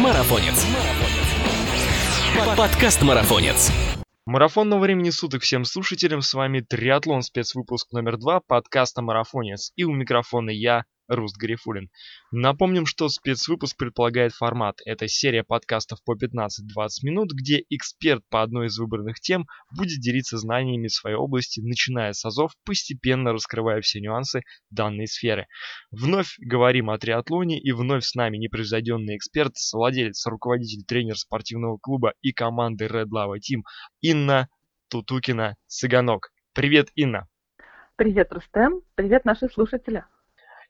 Марафонец. Подкаст Марафонец. Марафонного времени суток всем слушателям, с вами Триатлон спецвыпуск номер два подкаста Марафонец. И у микрофона я, Руст Гарифулин. Напомним, что спецвыпуск предполагает формат. Это серия подкастов по 15-20 минут, где эксперт по одной из выбранных тем будет делиться знаниями своей области, начиная с азов, постепенно раскрывая все нюансы данной сферы. Вновь говорим о триатлоне и вновь с нами непревзойденный эксперт, владелец, руководитель, тренер спортивного клуба и команды Red Lava Team Инна Тутукина-Цыганок. Привет, Инна! Привет, Рустем! Привет, наши слушатели!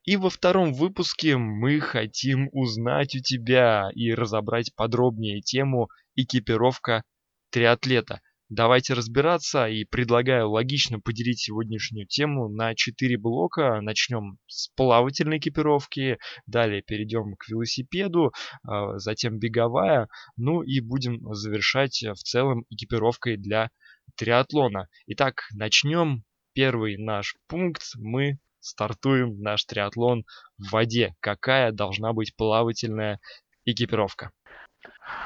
И во втором выпуске мы хотим узнать у тебя и разобрать подробнее тему экипировка триатлета. Давайте разбираться и предлагаю логично поделить сегодняшнюю тему на четыре блока. Начнем с плавательной экипировки, далее перейдем к велосипеду, а, затем беговая, ну и будем завершать в целом экипировкой для триатлона. Итак, начнем. Первый наш пункт мы стартуем наш триатлон в воде. Какая должна быть плавательная экипировка?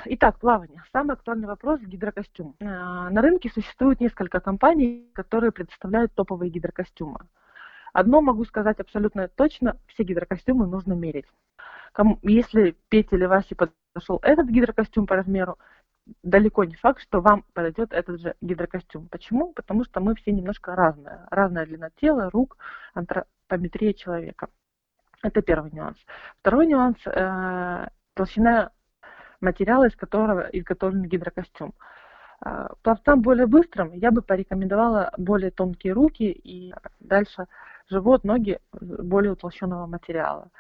Итак, плавание. Самый актуальный вопрос – гидрокостюм. Э, на рынке существует несколько компаний, которые предоставляют топовые гидрокостюмы. Одно могу сказать абсолютно точно – все гидрокостюмы нужно мерить. Если Пете или Васе подошел этот гидрокостюм по размеру, далеко не факт, что вам подойдет этот же гидрокостюм. Почему? Потому что мы все немножко разные. Разная длина тела, рук, антропометрия человека. Это первый нюанс. Второй нюанс э, толщина материала, из которого изготовлен гидрокостюм. Э, пловцам более быстрым я бы порекомендовала более тонкие руки и дальше живот, ноги более утолщенного материала.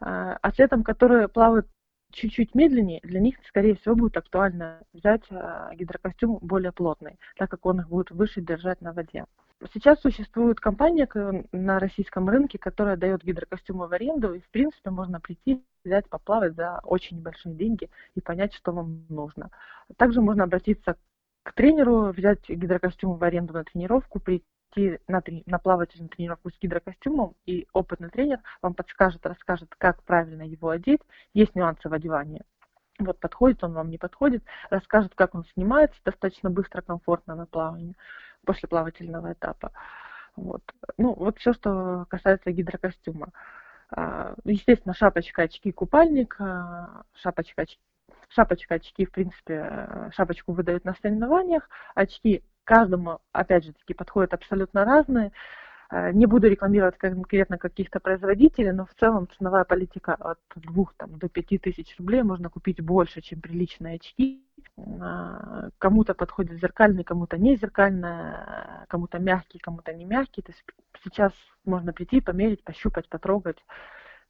Э, атлетам, которые плавают чуть-чуть медленнее, для них, скорее всего, будет актуально взять э, гидрокостюм более плотный, так как он их будет выше держать на воде. Сейчас существует компания на российском рынке, которая дает гидрокостюмы в аренду, и, в принципе, можно прийти, взять, поплавать за очень небольшие деньги и понять, что вам нужно. Также можно обратиться к тренеру, взять гидрокостюм в аренду на тренировку, прийти идти на, на плавательную тренировку с гидрокостюмом, и опытный тренер вам подскажет, расскажет, как правильно его одеть. Есть нюансы в одевании. Вот подходит он вам, не подходит, расскажет, как он снимается достаточно быстро, комфортно на плавании после плавательного этапа. Вот. Ну, вот все, что касается гидрокостюма. А, естественно, шапочка, очки, купальник, а, шапочка, очки, шапочка, очки, в принципе, шапочку выдают на соревнованиях, очки каждому, опять же таки, подходят абсолютно разные. Э, не буду рекламировать конкретно каких-то производителей, но в целом ценовая политика от двух там, до пяти тысяч рублей можно купить больше, чем приличные очки. Э, кому-то подходит зеркальный, кому-то не зеркальный, кому-то мягкий, кому-то не мягкий. То есть сейчас можно прийти, померить, пощупать, потрогать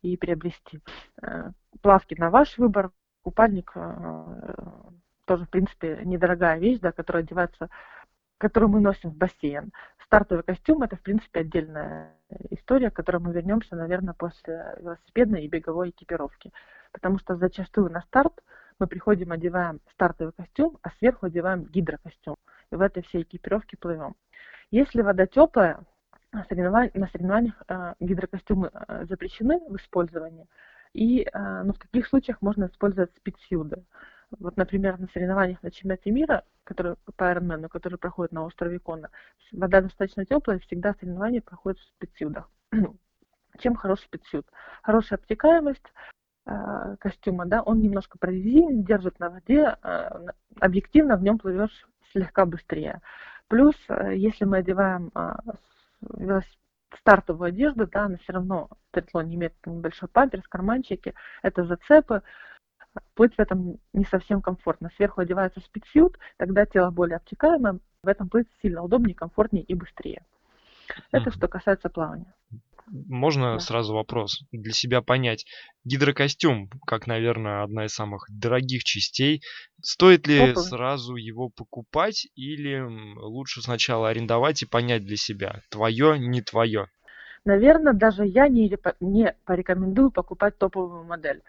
и приобрести. Э, плавки на ваш выбор, купальник тоже, в принципе, недорогая вещь, да, которая одевается которую мы носим в бассейн. Стартовый костюм – это, в принципе, отдельная история, к которой мы вернемся, наверное, после велосипедной и беговой экипировки. Потому что зачастую на старт мы приходим, одеваем стартовый костюм, а сверху одеваем гидрокостюм. И в этой всей экипировке плывем. Если вода теплая, на соревнованиях, э, гидрокостюмы э, запрещены в использовании. И э, ну, в каких случаях можно использовать спидсилды? Вот, например, на соревнованиях на чемпионате мира, который, по Ironman, который проходит на острове Кона, вода достаточно теплая, всегда соревнования проходят в спидсюдах. Чем хороший спидсюд? Хорошая обтекаемость э, костюма, да, он немножко прорезинен, держит на воде, э, объективно в нем плывешь слегка быстрее. Плюс, э, если мы одеваем стартовую одежду, да, она все равно, триатлон имеет небольшой памперс, карманчики, это зацепы, плыть в этом не совсем комфортно. Сверху одевается спидсьют, тогда тело более обтекаемое, в этом плыть сильно удобнее, комфортнее и быстрее. Это что касается плавания. Можно да. сразу вопрос для себя понять. Гидрокостюм, как, наверное, одна из самых дорогих частей, стоит ли Топовый. сразу его покупать или лучше сначала арендовать и понять для себя, твое, не твое? Наверное, даже я не, не порекомендую покупать топовую модель.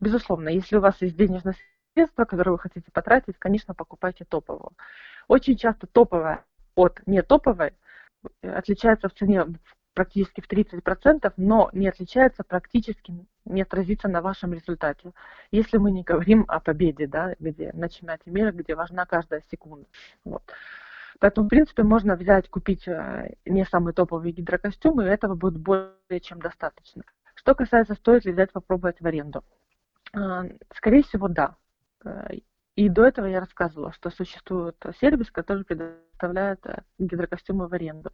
Безусловно, если у вас есть денежные средства, которые вы хотите потратить, конечно, покупайте топовую. Очень часто топовая от не топовой отличается в цене практически в 30%, но не отличается практически, не отразится на вашем результате. Если мы не говорим о победе, да, где на чемпионате мира, где важна каждая секунда. Вот. Поэтому, в принципе, можно взять, купить э, не самый топовый гидрокостюм, и этого будет более чем достаточно. Что касается, стоит ли взять попробовать в аренду. А, скорее всего, да. Э, и до этого я рассказывала, что существует сервис, который предоставляет э, гидрокостюмы в аренду.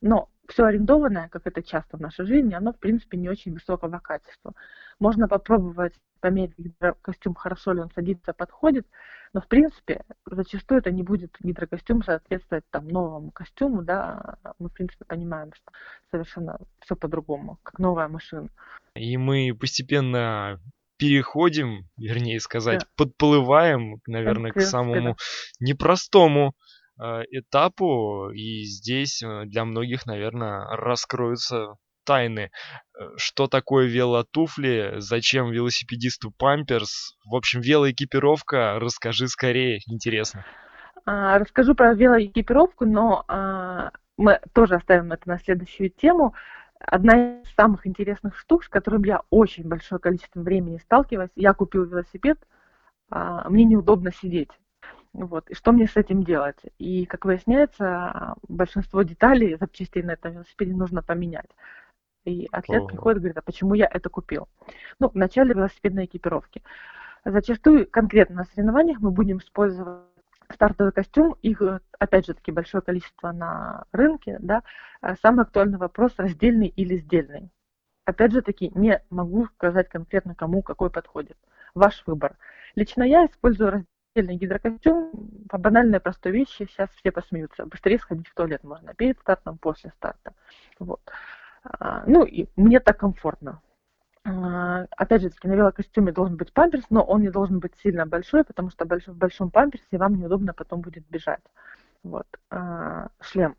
Но все арендованное, как это часто в нашей жизни, оно, в принципе, не очень высокого качества. Можно попробовать померить гидрокостюм, хорошо ли он садится, подходит, но, в принципе, зачастую это не будет гидрокостюм соответствовать там новому костюму, да, мы, в принципе, понимаем, что совершенно все по-другому, как новая машина. И мы постепенно переходим, вернее сказать, да. подплываем, наверное, к самому непростому э, этапу, и здесь э, для многих, наверное, раскроются тайны. Э, что такое велотуфли, зачем велосипедисту памперс, в общем, велоэкипировка, расскажи скорее, интересно. А, расскажу про велоэкипировку, но а, мы тоже оставим это на следующую тему одна из самых интересных штук, с которым я очень большое количество времени сталкивалась, я купил велосипед, а, мне неудобно сидеть. Вот. И что мне с этим делать? И, как выясняется, большинство деталей, запчастей на этом велосипеде нужно поменять. И атлет О. приходит и говорит, а почему я это купил? Ну, в начале велосипедной экипировки. Зачастую конкретно на соревнованиях мы будем использовать стартовый костюм, их, э, опять же таки, большое количество на рынке, да, а самый актуальный вопрос, раздельный или сдельный. Опять же таки, не могу сказать конкретно, кому какой подходит. Ваш выбор. Лично я использую раздельный гидрокостюм по банальной простой вещи, сейчас все посмеются. Быстрее сходить в туалет можно перед стартом, после старта. Вот. А, ну и мне так комфортно. А, опять же таки, на велокостюме должен быть памперс, но он не должен быть сильно большой, потому что в большом памперсе вам неудобно потом будет бежать. Вот. А, шлем.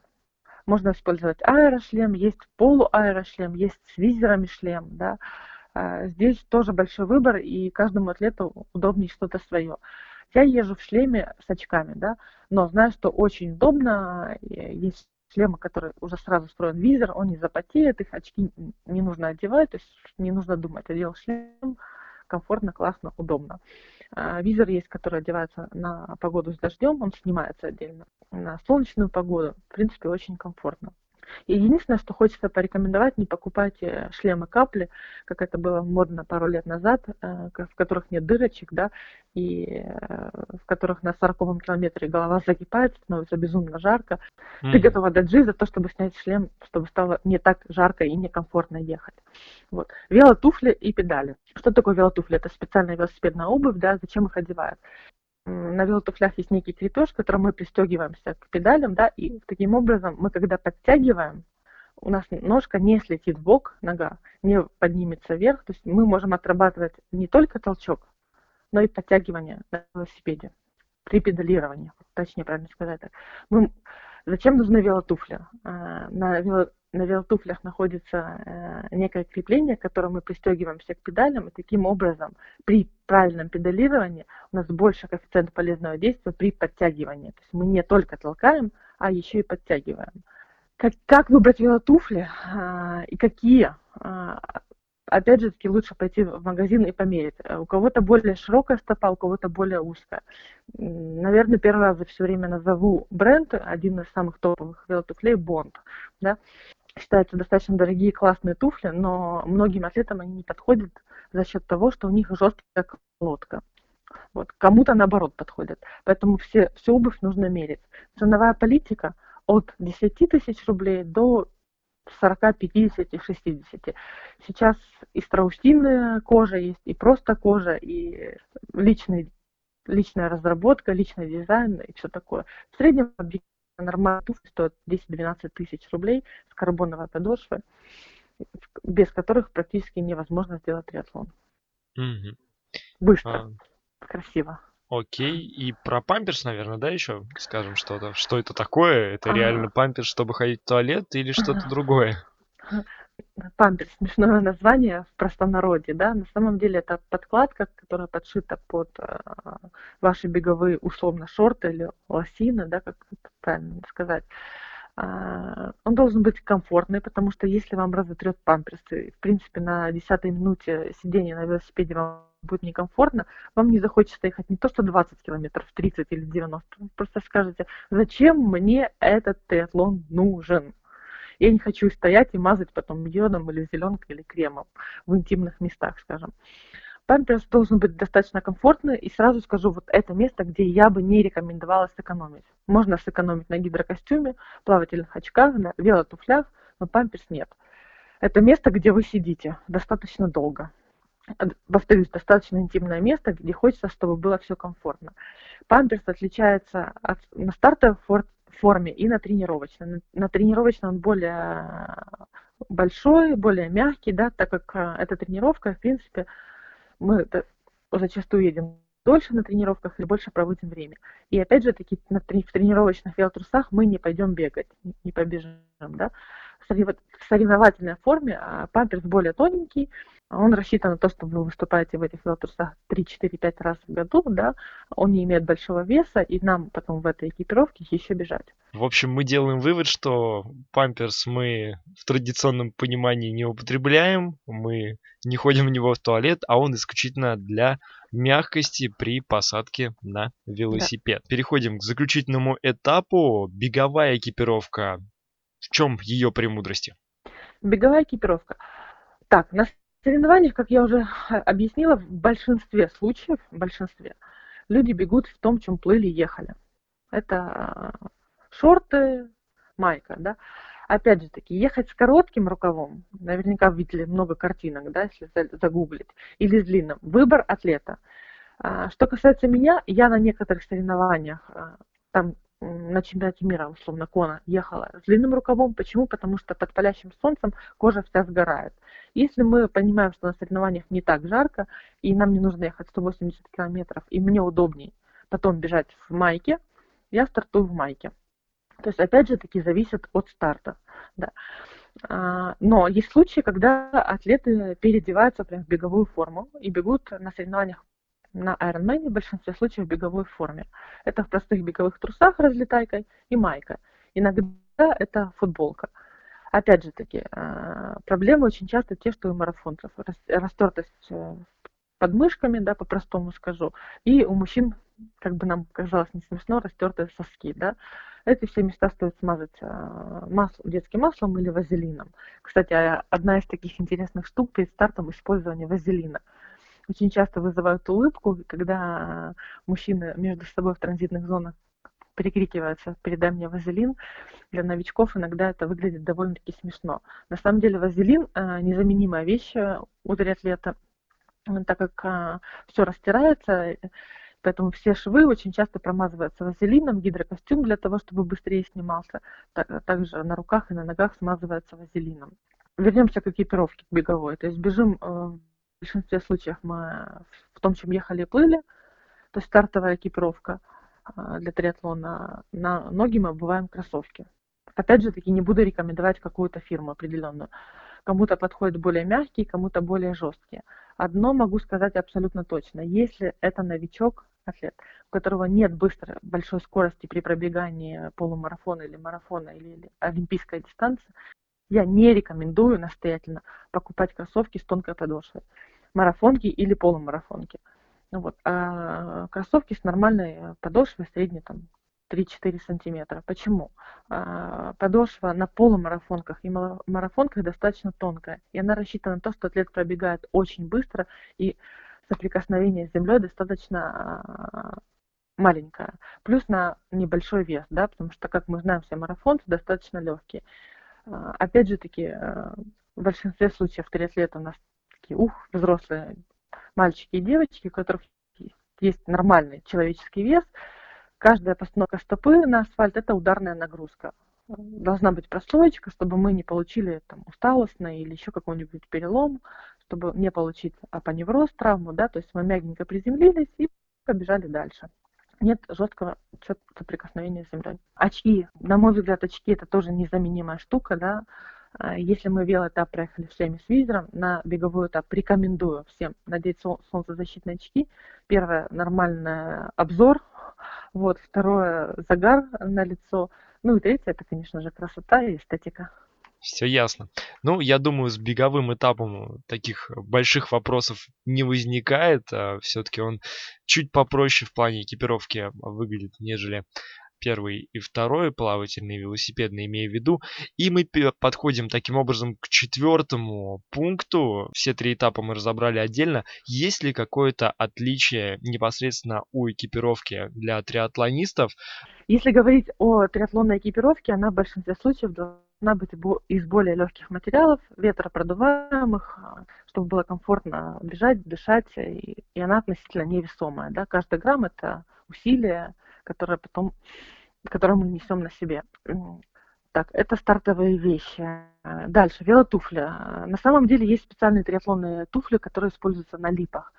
Можно использовать аэрошлем, есть полуаэрошлем, есть с визерами шлем. Да. А, здесь тоже большой выбор, и каждому атлету удобнее что-то свое. Я езжу в шлеме с очками, да, но знаю, что очень удобно, есть шлема, который уже сразу встроен визор, он не запотеет, их очки не нужно одевать, то есть не нужно думать, одел шлем, комфортно, классно, удобно. А, визор есть, который одевается на погоду с дождем, он снимается отдельно. На солнечную погоду, в принципе, очень комфортно. Единственное, что хочется порекомендовать, не покупайте шлемы капли, как это было модно пару лет назад, э, в которых нет дырочек, да, и э, в которых на 40 километре голова закипает, становится безумно жарко. Mm. Ты готова дать жизнь за то, чтобы снять шлем, чтобы стало не так жарко и некомфортно ехать. Вот. Велотуфли и педали. Что такое велотуфли? Это специальная велосипедная обувь, да, зачем их одевают? На велотуфлях есть некий крепеж, которым мы пристегиваемся к педалям, да, и таким образом мы, когда подтягиваем, у нас ножка не слетит в бок, нога не поднимется вверх, то есть мы можем отрабатывать не только толчок, но и подтягивание на велосипеде при педалировании, точнее правильно сказать так. Мы, зачем нужны велотуфли? А, на вело, на велотуфлях находится э, некое крепление, к которому мы пристегиваемся к педалям, и таким образом при правильном педалировании у нас больше коэффициент полезного действия при подтягивании. То есть мы не только толкаем, а еще и подтягиваем. Как, как выбрать велотуфли э, и какие? Э, опять же таки лучше пойти в магазин и померить. У кого-то более широкая стопа, у кого-то более узкая. Наверное, первый раз за все время назову бренд, один из самых топовых велотуфлей Bond. Да? Считаются достаточно дорогие классные туфли, но многим атлетам они не подходят за счет того, что у них жесткая лодка. Вот. Кому-то наоборот подходят. Поэтому все, всю обувь нужно мерить. Ценовая политика от 10 тысяч рублей до 40, 50, 60. Сейчас и страусиная кожа есть, и просто кожа, и личный, личная разработка, личный дизайн и все такое. В среднем объективно нормальная туфля стоит 10-12 тысяч рублей с карбоновой подошвой, без которых практически невозможно сделать триатлон. Угу. Быстро, а... красиво. Окей, и про памперс, наверное, да, еще скажем что-то. Что это такое? Это а... реально памперс, чтобы ходить в туалет или что-то другое? памперс, смешное название в простонародье, да, на самом деле это подкладка, которая подшита под э, ваши беговые условно шорты или лосины, да, как правильно сказать. А, он должен быть комфортный, потому что если вам разотрет памперсы, в принципе, на десятой минуте сидения на велосипеде вам будет некомфортно, вам не захочется ехать не то что 20 километров, 30 или 90. Вы просто скажете, зачем мне этот триатлон нужен? Я не хочу стоять и мазать потом йодом или зеленкой или кремом в интимных местах, скажем. Памперс должен быть достаточно комфортный, и сразу скажу, вот это место, где я бы не рекомендовала сэкономить. Можно сэкономить на гидрокостюме, плавательных очках, на велотуфлях, но памперс нет. Это место, где вы сидите достаточно долго. Повторюсь, достаточно интимное место, где хочется, чтобы было все комфортно. Памперс отличается от, на стартовой форме и на тренировочной. На, тренировочной он более большой, более мягкий, да, так как э, эта тренировка, в принципе, мы зачастую едем дольше на тренировках или больше проводим время. И опять же таки на, в тренировочных велотрусах мы не пойдем бегать, не побежим. Да? В соревновательной форме а памперс более тоненький, он рассчитан на то, что вы выступаете в этих велотрусах 3-4-5 раз в году, да, он не имеет большого веса, и нам потом в этой экипировке еще бежать. В общем, мы делаем вывод, что памперс мы в традиционном понимании не употребляем, мы не ходим в него в туалет, а он исключительно для мягкости при посадке на велосипед. Да. Переходим к заключительному этапу. Беговая экипировка. В чем ее премудрости? Беговая экипировка. Так, на соревнованиях, как я уже объяснила, в большинстве случаев, в большинстве, люди бегут в том, чем плыли и ехали. Это шорты, майка, да. Опять же таки, ехать с коротким рукавом, наверняка видели много картинок, да, если загуглить, или с длинным. Выбор атлета. А, что касается меня, я на некоторых соревнованиях, а, там на чемпионате мира, условно, Кона, ехала с длинным рукавом. Почему? Потому что под палящим солнцем кожа вся сгорает. Если мы понимаем, что на соревнованиях не так жарко, и нам не нужно ехать 180 километров, и мне удобнее потом бежать в майке, я стартую в майке. То есть, опять же, таки зависит от старта. Да. А, но есть случаи, когда атлеты переодеваются прям в беговую форму и бегут на соревнованиях на Ironman в большинстве случаев в беговой форме. Это в простых беговых трусах разлетайкой и майка. Иногда это футболка. Опять же таки, а, проблемы очень часто те, что у марафонцев. Растертость э, под мышками, да, по-простому скажу. И у мужчин, как бы нам казалось не смешно, растертые соски, да. Эти все места стоит смазать а, маслом, детским маслом или вазелином. Кстати, а, одна из таких интересных штук перед стартом использования вазелина – очень часто вызывают улыбку, когда мужчины между собой в транзитных зонах перекрикиваются «передай мне вазелин». Для новичков иногда это выглядит довольно-таки смешно. На самом деле вазелин э, – незаменимая вещь у триатлета, так как э, все растирается, поэтому все швы очень часто промазываются вазелином, гидрокостюм для того, чтобы быстрее снимался, также на руках и на ногах смазывается вазелином. Вернемся к экипировке беговой. То есть бежим э, в большинстве случаев мы в том, чем ехали и плыли, то есть стартовая экипировка а, для триатлона, на ноги мы обуваем кроссовки. Опять же таки не буду рекомендовать какую-то фирму определенную. Кому-то подходят более мягкие, кому-то более жесткие. Одно могу сказать абсолютно точно. Если это новичок, атлет, у которого нет быстрой большой скорости при пробегании полумарафона или марафона или, или олимпийской дистанции, я не рекомендую настоятельно покупать кроссовки с тонкой подошвой. Марафонки или полумарафонки. Ну вот. А кроссовки с нормальной подошвой средней там 3-4 сантиметра. Почему? А, подошва на полумарафонках и марафонках достаточно тонкая. И она рассчитана на то, что атлет пробегает очень быстро и соприкосновение с землей достаточно а, маленькое. Плюс на небольшой вес, да, потому что, как мы знаем, все марафонцы достаточно легкие. А, опять же таки, а, в большинстве случаев триатлеты у нас такие, ух, взрослые мальчики и девочки, у которых есть нормальный человеческий вес. Каждая постановка стопы на асфальт – это ударная нагрузка. Должна быть прослоечка, чтобы мы не получили там, усталостное или еще какой-нибудь перелом, чтобы не получить апоневроз, травму, да, то есть мы мягенько приземлились и побежали дальше нет жесткого соприкосновения с землей. Очки, на мой взгляд, очки это тоже незаменимая штука, да. А, если мы велоэтап проехали в шлеме с визором, на беговой этап рекомендую всем надеть солнцезащитные очки. Первое, нормальный обзор. Вот, второе, загар на лицо. Ну и третье, это, конечно же, красота и эстетика. Все ясно. Ну, я думаю, с беговым этапом таких больших вопросов не возникает. А Все-таки он чуть попроще в плане экипировки выглядит, нежели первый и второй плавательный велосипедный, имею в виду. И мы подходим таким образом к четвертому пункту. Все три этапа мы разобрали отдельно. Есть ли какое-то отличие непосредственно у экипировки для триатлонистов? Если говорить о триатлонной экипировке, она в большинстве случаев быть из более легких материалов, ветропродуваемых, чтобы было комфортно бежать, дышать, и, и она относительно невесомая. Да? Каждый грамм это усилие, которое потом, которое мы несем на себе. Так, это стартовые вещи. Дальше, велотуфля. На самом деле есть специальные триатлонные туфли, которые используются на липах.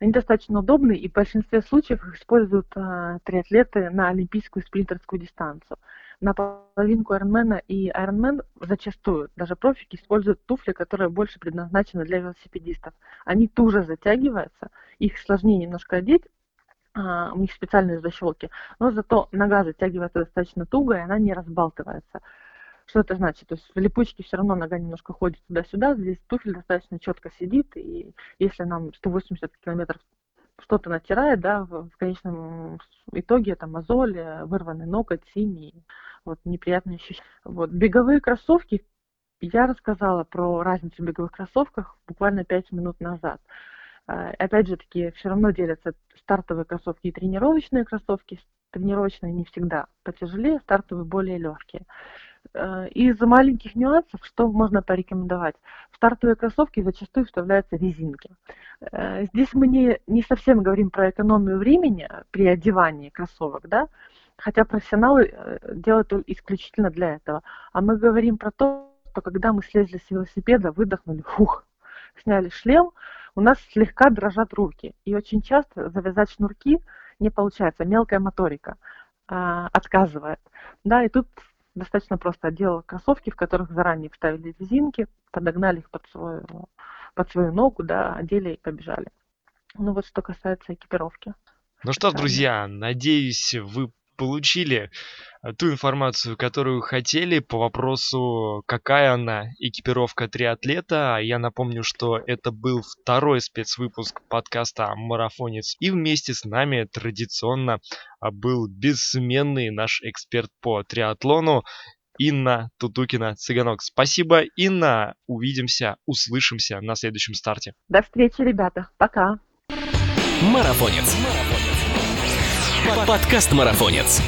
Они достаточно удобны, и в большинстве случаев их используют э, триатлеты на олимпийскую спринтерскую дистанцию. На половинку Ironman и Ironman зачастую даже профики используют туфли, которые больше предназначены для велосипедистов. Они туже затягиваются, их сложнее немножко одеть, а, у них специальные защелки, но зато нога затягивается достаточно туго, и она не разбалтывается. Что это значит? То есть в липучке все равно нога немножко ходит туда-сюда, здесь туфель достаточно четко сидит, и если нам 180 километров что-то натирает, да, в, конечном итоге это мозоль, вырванный ноготь, синий, вот неприятные ощущения. Вот беговые кроссовки, я рассказала про разницу в беговых кроссовках буквально 5 минут назад. А, опять же таки, все равно делятся стартовые кроссовки и тренировочные кроссовки. Тренировочные не всегда потяжелее, стартовые более легкие. А, из маленьких нюансов, что можно порекомендовать? В стартовые кроссовки зачастую вставляются резинки. А, здесь мы не, не совсем говорим про экономию времени при одевании кроссовок, да? хотя профессионалы э, делают исключительно для этого. А мы говорим про то, что когда мы слезли с велосипеда, выдохнули, фух, сняли шлем, у нас слегка дрожат руки. И очень часто завязать шнурки не получается, мелкая моторика отказывает. Да, и тут достаточно просто отделала кроссовки, в которых заранее вставили резинки, подогнали их под свою, под свою ногу, да, одели и побежали. Ну вот что касается экипировки. Ну что, друзья, надеюсь, вы получили э, ту информацию, которую хотели по вопросу, какая она экипировка триатлета. Я напомню, что это был второй спецвыпуск подкаста «Марафонец». И вместе с нами традиционно а, был бессменный наш эксперт по триатлону Инна Тутукина Цыганок. Спасибо, Инна. Увидимся, услышимся на следующем старте. До встречи, ребята. Пока. Марафонец. Подкаст Марафонец.